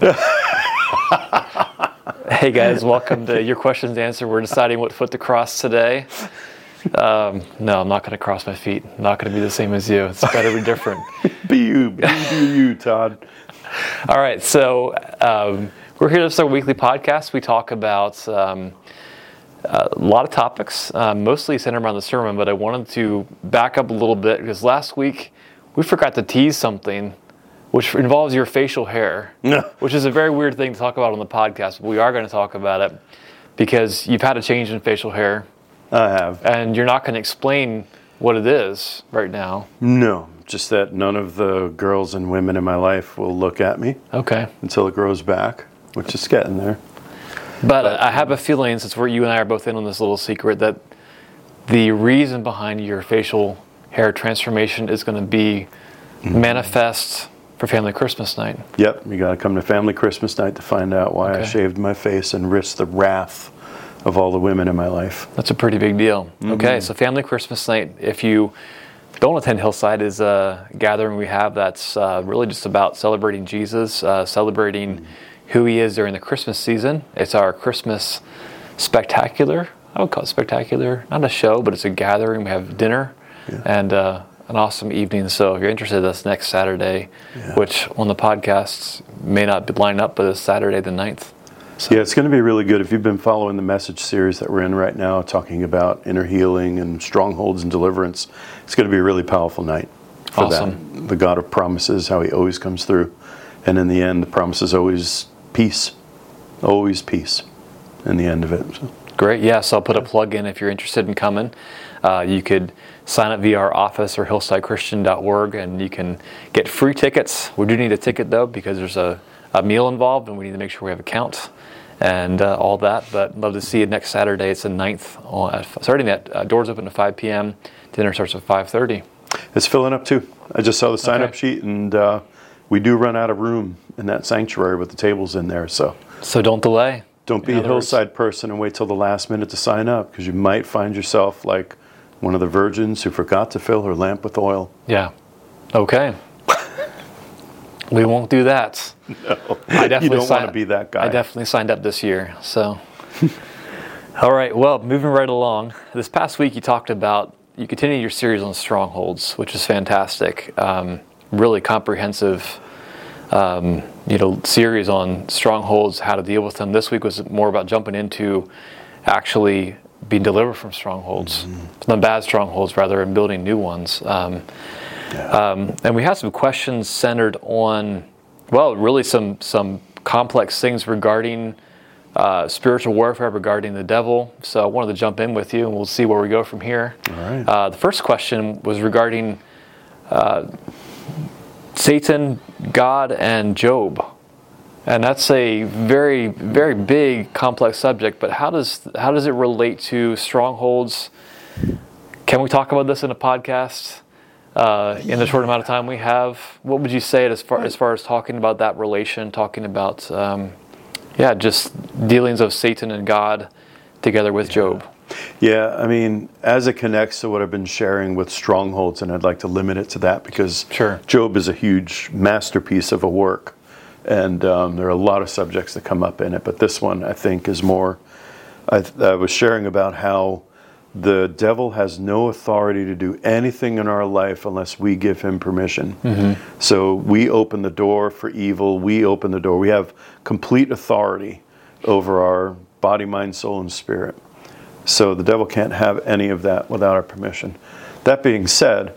hey guys, welcome to Your Questions Answered. We're deciding what foot to cross today. Um, no, I'm not going to cross my feet. I'm not going to be the same as you. It's got to be different. be you, be, be you, Todd. All right, so um, we're here to start a weekly podcast. We talk about um, a lot of topics, uh, mostly centered around the sermon, but I wanted to back up a little bit because last week we forgot to tease something which involves your facial hair, which is a very weird thing to talk about on the podcast. But we are going to talk about it because you've had a change in facial hair. I have. And you're not going to explain what it is right now. No, just that none of the girls and women in my life will look at me. Okay. Until it grows back, which is getting there. But, but I have a feeling, since we're, you and I are both in on this little secret, that the reason behind your facial hair transformation is going to be mm-hmm. manifest for family Christmas night. Yep, you got to come to family Christmas night to find out why okay. I shaved my face and risked the wrath of all the women in my life. That's a pretty big deal. Mm-hmm. Okay, so family Christmas night. If you don't attend Hillside, is a gathering we have that's uh, really just about celebrating Jesus, uh, celebrating mm-hmm. who He is during the Christmas season. It's our Christmas spectacular. I would call it spectacular. Not a show, but it's a gathering. We have dinner yeah. and uh, an awesome evening. So if you're interested, that's next Saturday, yeah. which on the podcasts may not line up, but it's Saturday the 9th. So. Yeah, it's going to be really good. If you've been following the message series that we're in right now, talking about inner healing and strongholds and deliverance, it's going to be a really powerful night for awesome. that. The God of promises, how He always comes through. And in the end, the promise is always peace, always peace in the end of it. So. Great. Yeah, so I'll put a plug in if you're interested in coming. Uh, you could sign up via our office or hillsidechristian.org and you can get free tickets. We do need a ticket though because there's a, a meal involved and we need to make sure we have a count and uh, all that. But love to see you next Saturday. It's the 9th, starting at uh, doors open at 5 p.m. Dinner starts at 5:30. It's filling up too. I just saw the sign up sheet and uh, we do run out of room in that sanctuary with the tables in there. So so don't delay. Don't be a hillside words. person and wait till the last minute to sign up because you might find yourself like one of the virgins who forgot to fill her lamp with oil. Yeah. Okay. we won't do that. No. I definitely you don't want to be that guy. I definitely signed up this year. So. All right. Well, moving right along. This past week, you talked about you continued your series on strongholds, which is fantastic. Um, really comprehensive. Um, you know, series on strongholds, how to deal with them. This week was more about jumping into actually being delivered from strongholds, mm-hmm. not bad strongholds, rather, and building new ones. Um, yeah. um, and we had some questions centered on, well, really some some complex things regarding uh, spiritual warfare, regarding the devil. So I wanted to jump in with you, and we'll see where we go from here. All right. Uh, the first question was regarding uh, Satan, God, and Job. And that's a very, very big, complex subject. But how does how does it relate to strongholds? Can we talk about this in a podcast uh, in the short amount of time we have? What would you say as far as far as talking about that relation, talking about um, yeah, just dealings of Satan and God together with Job? Yeah, I mean, as it connects to what I've been sharing with strongholds, and I'd like to limit it to that because sure. Job is a huge masterpiece of a work and um, there are a lot of subjects that come up in it. But this one, I think, is more. I, I, was sharing about how the devil has no authority to do anything in our life unless we give him permission. Mm-hmm. So we open the door for evil. We open the door. We have complete authority over our body, mind, soul, and spirit. So the devil can't have any of that without our permission. That being said,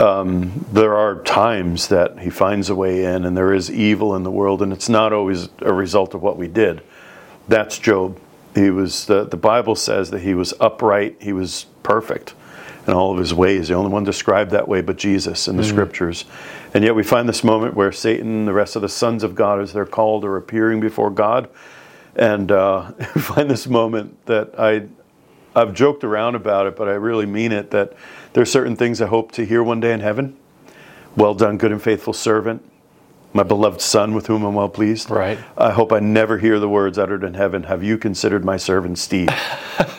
um, there are times that he finds a way in, and there is evil in the world, and it's not always a result of what we did. That's Job. He was the, the Bible says that he was upright, he was perfect in all of his ways. The only one described that way but Jesus in the mm-hmm. scriptures. And yet we find this moment where Satan, the rest of the sons of God, as they're called, are appearing before God. And uh, find this moment that I, I've joked around about it, but I really mean it that there are certain things I hope to hear one day in heaven. Well done, good and faithful servant, my beloved son with whom I'm well pleased. Right. I hope I never hear the words uttered in heaven, Have you considered my servant Steve?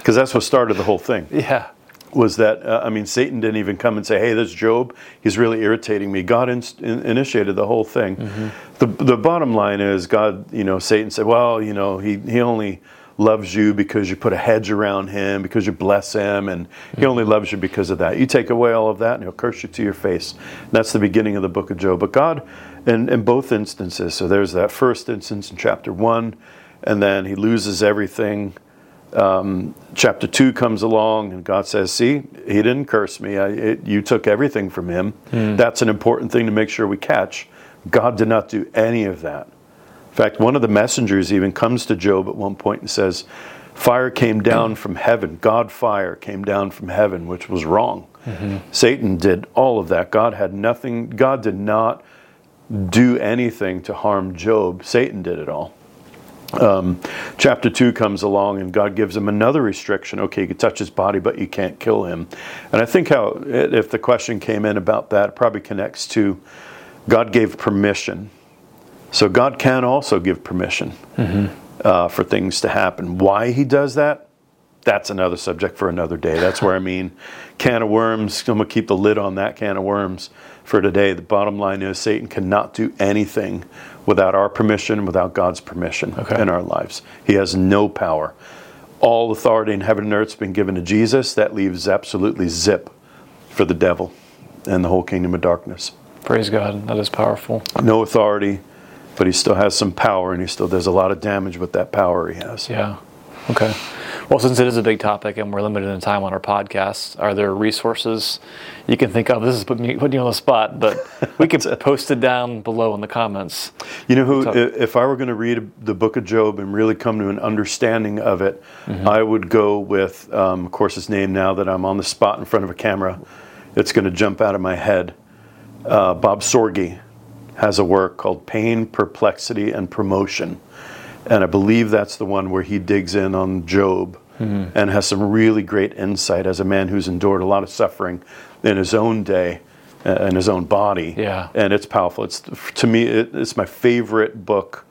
Because that's what started the whole thing. Yeah. was that uh, I mean Satan didn't even come and say, "Hey, this Job, he's really irritating me." God in, in, initiated the whole thing. Mm-hmm. The the bottom line is God, you know, Satan said, "Well, you know, he he only loves you because you put a hedge around him, because you bless him, and he only loves you because of that. You take away all of that, and he'll curse you to your face." And that's the beginning of the book of Job. But God, in in both instances, so there's that first instance in chapter one, and then he loses everything um, chapter 2 comes along and God says, See, he didn't curse me. I, it, you took everything from him. Mm. That's an important thing to make sure we catch. God did not do any of that. In fact, one of the messengers even comes to Job at one point and says, Fire came down from heaven. God fire came down from heaven, which was wrong. Mm-hmm. Satan did all of that. God had nothing, God did not do anything to harm Job. Satan did it all um, chapter 2 comes along and God gives him another restriction. Okay, you can touch his body, but you can't kill him. And I think how, if the question came in about that, it probably connects to God gave permission. So God can also give permission mm-hmm. uh, for things to happen. Why he does that, that's another subject for another day. That's where I mean, can of worms, I'm going to keep the lid on that can of worms for today. The bottom line is Satan cannot do anything without our permission, without God's permission okay. in our lives. He has no power. All authority in heaven and earth has been given to Jesus. That leaves absolutely zip for the devil and the whole kingdom of darkness. Praise God. That is powerful. No authority, but he still has some power, and he still does a lot of damage with that power he has. Yeah. Okay. Well, since it is a big topic and we're limited in time on our podcast, are there resources you can think of? This is putting, putting you on the spot, but we could post it down below in the comments. You know who? If I were going to read the book of Job and really come to an understanding of it, mm-hmm. I would go with, um, of course, his name. Now that I'm on the spot in front of a camera, it's going to jump out of my head. Uh, Bob Sorge has a work called Pain, Perplexity, and Promotion and I believe that's the one where he digs in on Job mm-hmm. and has some really great insight as a man who's endured a lot of suffering in his own day uh, in his own body. Yeah, and it's powerful. It's to me, it, it's my favorite book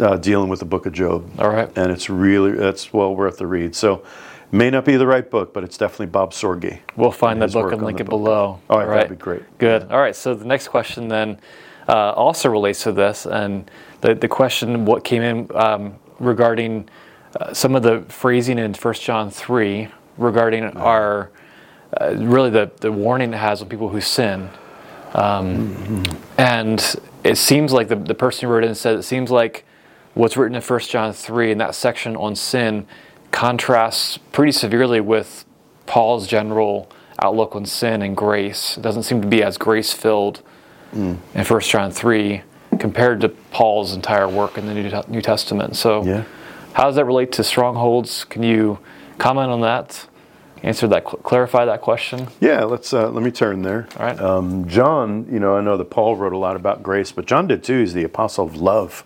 uh, dealing with the Book of Job. All right, and it's really it's well worth the read. So. May not be the right book, but it's definitely Bob Sorge. We'll find that book and link it book. below. All right, All right, that'd be great. Good. All right, so the next question then uh, also relates to this, and the, the question what came in um, regarding uh, some of the phrasing in First John 3 regarding our uh, really the, the warning it has on people who sin. Um, mm-hmm. And it seems like the, the person who wrote it said it seems like what's written in First John 3 in that section on sin contrasts pretty severely with Paul's general outlook on sin and grace. It doesn't seem to be as grace filled mm. in 1 John 3 compared to Paul's entire work in the New Testament. So, yeah. how does that relate to strongholds? Can you comment on that? Answer that, clarify that question. Yeah, let's uh, let me turn there. All right. Um, John, you know, I know that Paul wrote a lot about grace, but John did too. He's the apostle of love.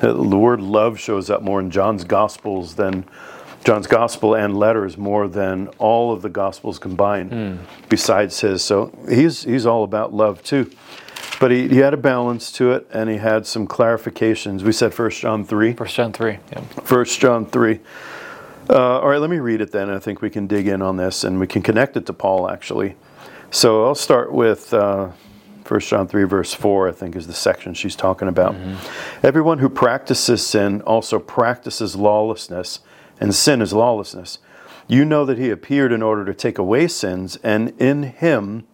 The word love shows up more in John's Gospels than John's Gospel and letters more than all of the Gospels combined, mm. besides his. So he's he's all about love too. But he, he had a balance to it, and he had some clarifications. We said 1 John 3. 1 John 3, yeah. 1 John 3. Uh, all right, let me read it then. I think we can dig in on this, and we can connect it to Paul, actually. So I'll start with uh, 1 John 3, verse 4, I think is the section she's talking about. Mm-hmm. Everyone who practices sin also practices lawlessness, and sin is lawlessness. You know that he appeared in order to take away sins, and in him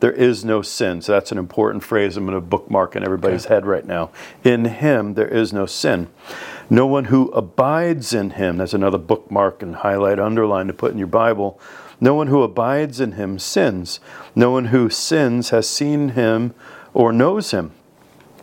there is no sin. So that's an important phrase I'm going to bookmark in everybody's okay. head right now. In him there is no sin. No one who abides in him, that's another bookmark and highlight, underline to put in your Bible. No one who abides in him sins. No one who sins has seen him or knows him.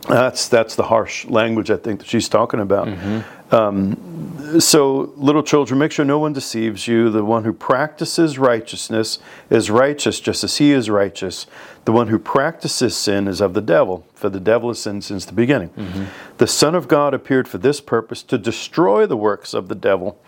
That's that's the harsh language I think that she's talking about. Mm-hmm. Um, so, little children, make sure no one deceives you. The one who practices righteousness is righteous, just as he is righteous. The one who practices sin is of the devil, for the devil has sinned since the beginning. Mm-hmm. The Son of God appeared for this purpose to destroy the works of the devil.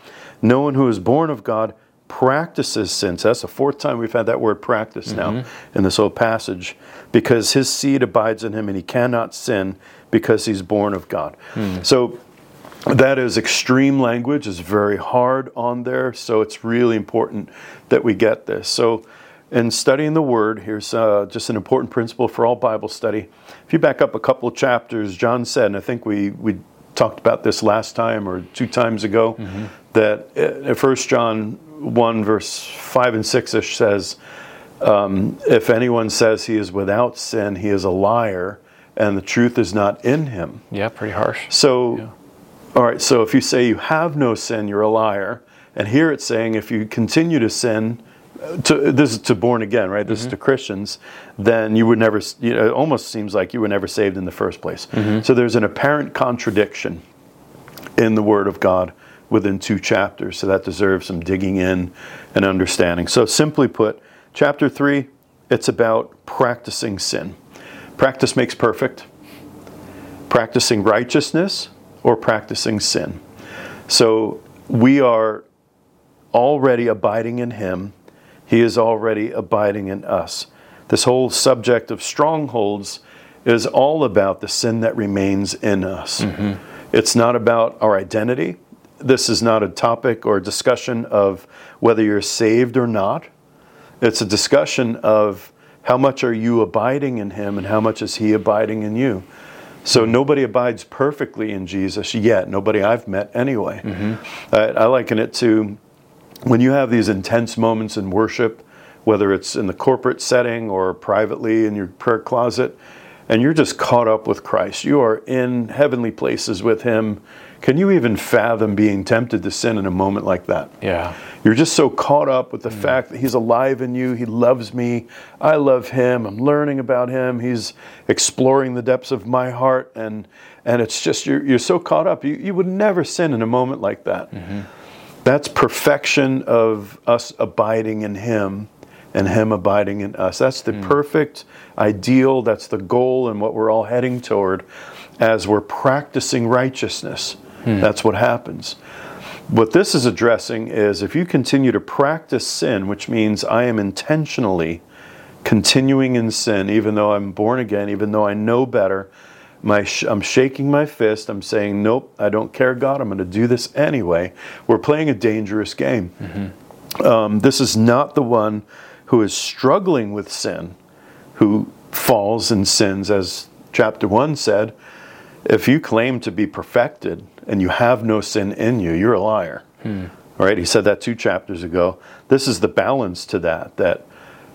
No one who is born of God practices sin. So that's the fourth time we've had that word practice now mm-hmm. in this whole passage, because his seed abides in him and he cannot sin because he's born of God. Mm. So that is extreme language, is very hard on there, so it's really important that we get this. So, in studying the Word, here's uh, just an important principle for all Bible study. If you back up a couple of chapters, John said, and I think we, we talked about this last time or two times ago, mm-hmm. that uh, First John 1, verse 5 and 6 ish says, um, If anyone says he is without sin, he is a liar, and the truth is not in him. Yeah, pretty harsh. So, yeah. All right, so if you say you have no sin, you're a liar. And here it's saying if you continue to sin, to, this is to born again, right? This mm-hmm. is to Christians. Then you would never. You know, it almost seems like you were never saved in the first place. Mm-hmm. So there's an apparent contradiction in the Word of God within two chapters. So that deserves some digging in and understanding. So simply put, chapter three, it's about practicing sin. Practice makes perfect. Practicing righteousness or practicing sin. So we are already abiding in Him he is already abiding in us. This whole subject of strongholds is all about the sin that remains in us. Mm-hmm. It's not about our identity. This is not a topic or discussion of whether you're saved or not. It's a discussion of how much are you abiding in Him and how much is He abiding in you. So nobody abides perfectly in Jesus yet. Nobody I've met anyway. Mm-hmm. I, I liken it to when you have these intense moments in worship, whether it's in the corporate setting or privately in your prayer closet, and you're just caught up with Christ, you are in heavenly places with Him. Can you even fathom being tempted to sin in a moment like that? Yeah. You're just so caught up with the mm. fact that He's alive in you. He loves me. I love Him. I'm learning about Him. He's exploring the depths of my heart. And, and it's just, you're, you're so caught up. You, you would never sin in a moment like that. Mm-hmm. That's perfection of us abiding in Him and Him abiding in us. That's the mm. perfect ideal. That's the goal and what we're all heading toward as we're practicing righteousness. Mm. That's what happens. What this is addressing is if you continue to practice sin, which means I am intentionally continuing in sin, even though I'm born again, even though I know better, my sh- I'm shaking my fist. I'm saying, nope, I don't care, God. I'm going to do this anyway. We're playing a dangerous game. Mm-hmm. Um, this is not the one who is struggling with sin, who falls and sins, as chapter 1 said. If you claim to be perfected and you have no sin in you, you're a liar. Hmm. Right? He said that two chapters ago. This is the balance to that. That,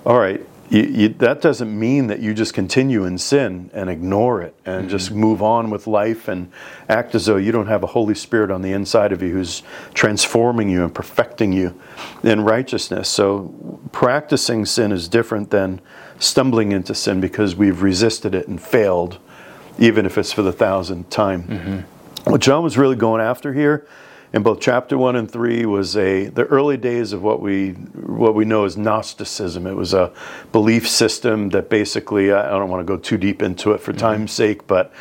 all right, you, you, that doesn't mean that you just continue in sin and ignore it and mm-hmm. just move on with life and act as though you don't have a Holy Spirit on the inside of you who's transforming you and perfecting you in righteousness. So, practicing sin is different than stumbling into sin because we've resisted it and failed, even if it's for the thousandth time. Mm-hmm. What John was really going after here in both chapter one and three was a the early days of what we what we know as Gnosticism. It was a belief system that basically I don't want to go too deep into it for mm-hmm. time's sake, but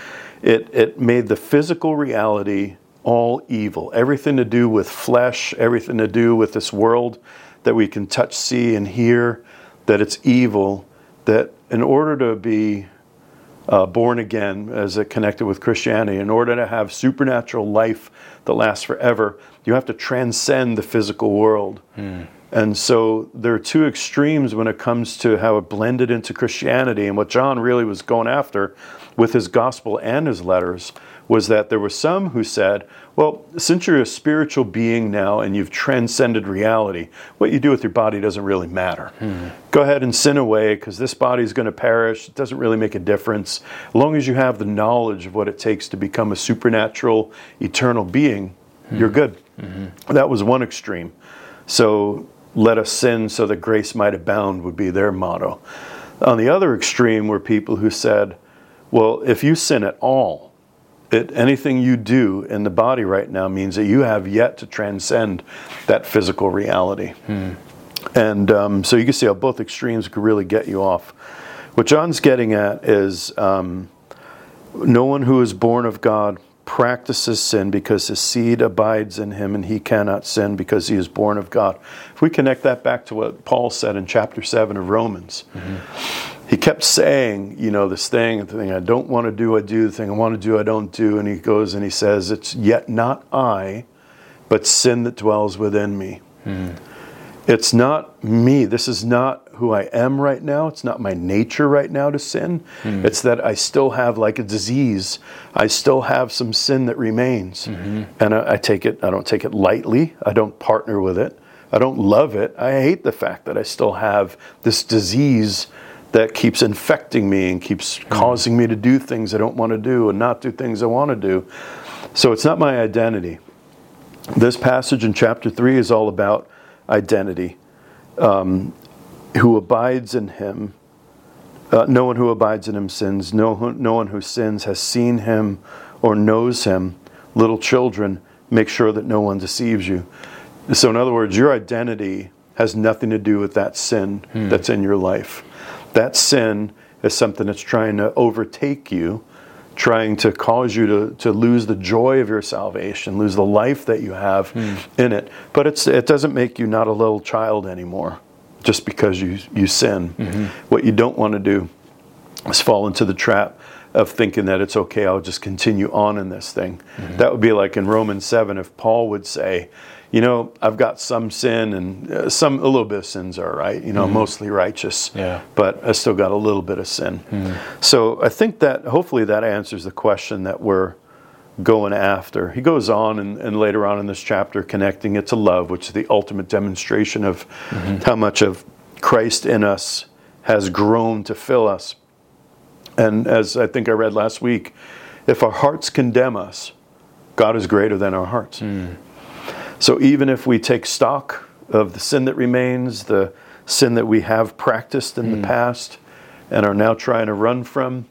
it it made the physical reality all evil. Everything to do with flesh, everything to do with this world that we can touch, see, and hear, that it's evil. That in order to be uh, born again as it connected with Christianity. In order to have supernatural life that lasts forever, you have to transcend the physical world. Mm. And so there are two extremes when it comes to how it blended into Christianity. And what John really was going after with his gospel and his letters was that there were some who said, well, since you're a spiritual being now and you've transcended reality, what you do with your body doesn't really matter. Hmm. Go ahead and sin away because this body is going to perish. It doesn't really make a difference. As long as you have the knowledge of what it takes to become a supernatural, eternal being, hmm. you're good. Mm-hmm. That was one extreme. So let us sin so that grace might abound would be their motto. On the other extreme were people who said, well, if you sin at all, it, anything you do in the body right now means that you have yet to transcend that physical reality. Hmm. And um, so you can see how both extremes could really get you off. What John's getting at is um, no one who is born of God practices sin because his seed abides in him and he cannot sin because he is born of God. If we connect that back to what Paul said in chapter 7 of Romans, mm-hmm. he kept saying, you know, this thing, the thing I don't want to do, I do, the thing I want to do, I don't do. And he goes and he says, It's yet not I, but sin that dwells within me. Mm. It's not me. This is not who I am right now. It's not my nature right now to sin. Mm. It's that I still have, like a disease, I still have some sin that remains. Mm-hmm. And I, I take it, I don't take it lightly. I don't partner with it. I don't love it. I hate the fact that I still have this disease that keeps infecting me and keeps mm. causing me to do things I don't want to do and not do things I want to do. So it's not my identity. This passage in chapter 3 is all about identity. Um, who abides in him, uh, no one who abides in him sins. No, no one who sins has seen him or knows him. Little children, make sure that no one deceives you. So, in other words, your identity has nothing to do with that sin hmm. that's in your life. That sin is something that's trying to overtake you trying to cause you to, to lose the joy of your salvation, lose the life that you have mm. in it. But it's, it doesn't make you not a little child anymore just because you, you sin. Mm-hmm. What you don't want to do is fall into the trap of thinking that it's okay, I'll just continue on in this thing. Mm-hmm. That would be like in Romans 7 if Paul would say, you know, I've got some sin and uh, some a little bit of sins are right, you know, mm-hmm. mostly righteous. Yeah. But I still got a little bit of sin. Mm-hmm. So I think that hopefully that answers the question that we're going after. He goes on and, and later on in this chapter connecting it to love, which is the ultimate demonstration of mm-hmm. how much of Christ in us has grown to fill us. And as I think I read last week, if our hearts condemn us, God is greater than our hearts. Mm. So even if we take stock of the sin that remains, the sin that we have practiced in mm. the hmm. past and are now trying to run from,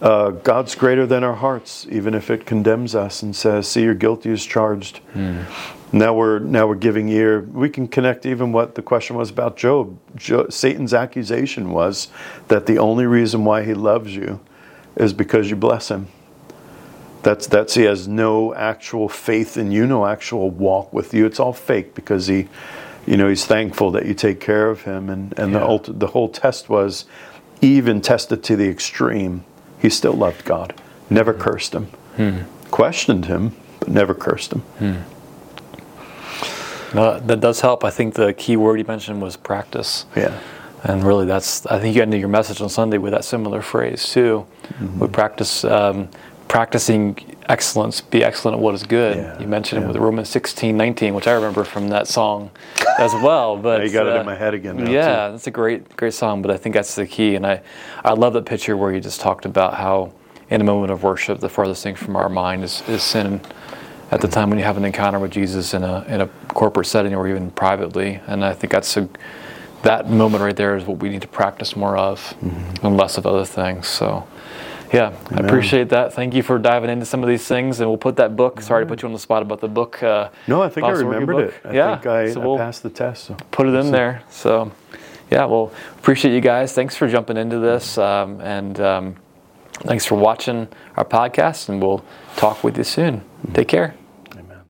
uh, God's greater than our hearts, even if it condemns us and says, "See, you're guilty as charged." Mm. Now we're now we're giving ear. We can connect even what the question was about Job. Job. Satan's accusation was that the only reason why he loves you is because you bless him. That's that's he has no actual faith in you, no actual walk with you. It's all fake because he, you know, he's thankful that you take care of him. And and yeah. the whole the whole test was, even tested to the extreme, he still loved God, never mm cursed him, hmm. questioned him, but never cursed him. Hmm. No, that does help. I think the key word you mentioned was practice. Yeah. And really, that's I think you ended your message on Sunday with that similar phrase too. Mm-hmm. We practice um, practicing excellence, be excellent at what is good. Yeah, you mentioned yeah. it with Romans 16, 19, which I remember from that song as well. But you got uh, it in uh, my head again. yeah, too. that's a great, great song. But I think that's the key. And I, I love that picture where you just talked about how in a moment of worship, the farthest thing from our mind is, is sin. At the time when you have an encounter with Jesus in a in a corporate setting or even privately, and I think that's a that moment right there is what we need to practice more of, mm-hmm. and less of other things. So yeah, Amen. I appreciate that. Thank you for diving into some of these things, and we'll put that book. Sorry to put you on the spot about the book. Uh, no, I think I remembered it. I yeah, think I, so we'll I passed the test. So. Put it in so. there. So, yeah, well, appreciate you guys. Thanks for jumping into this, um, and um, thanks for watching our podcast. And we'll talk with you soon. Take care.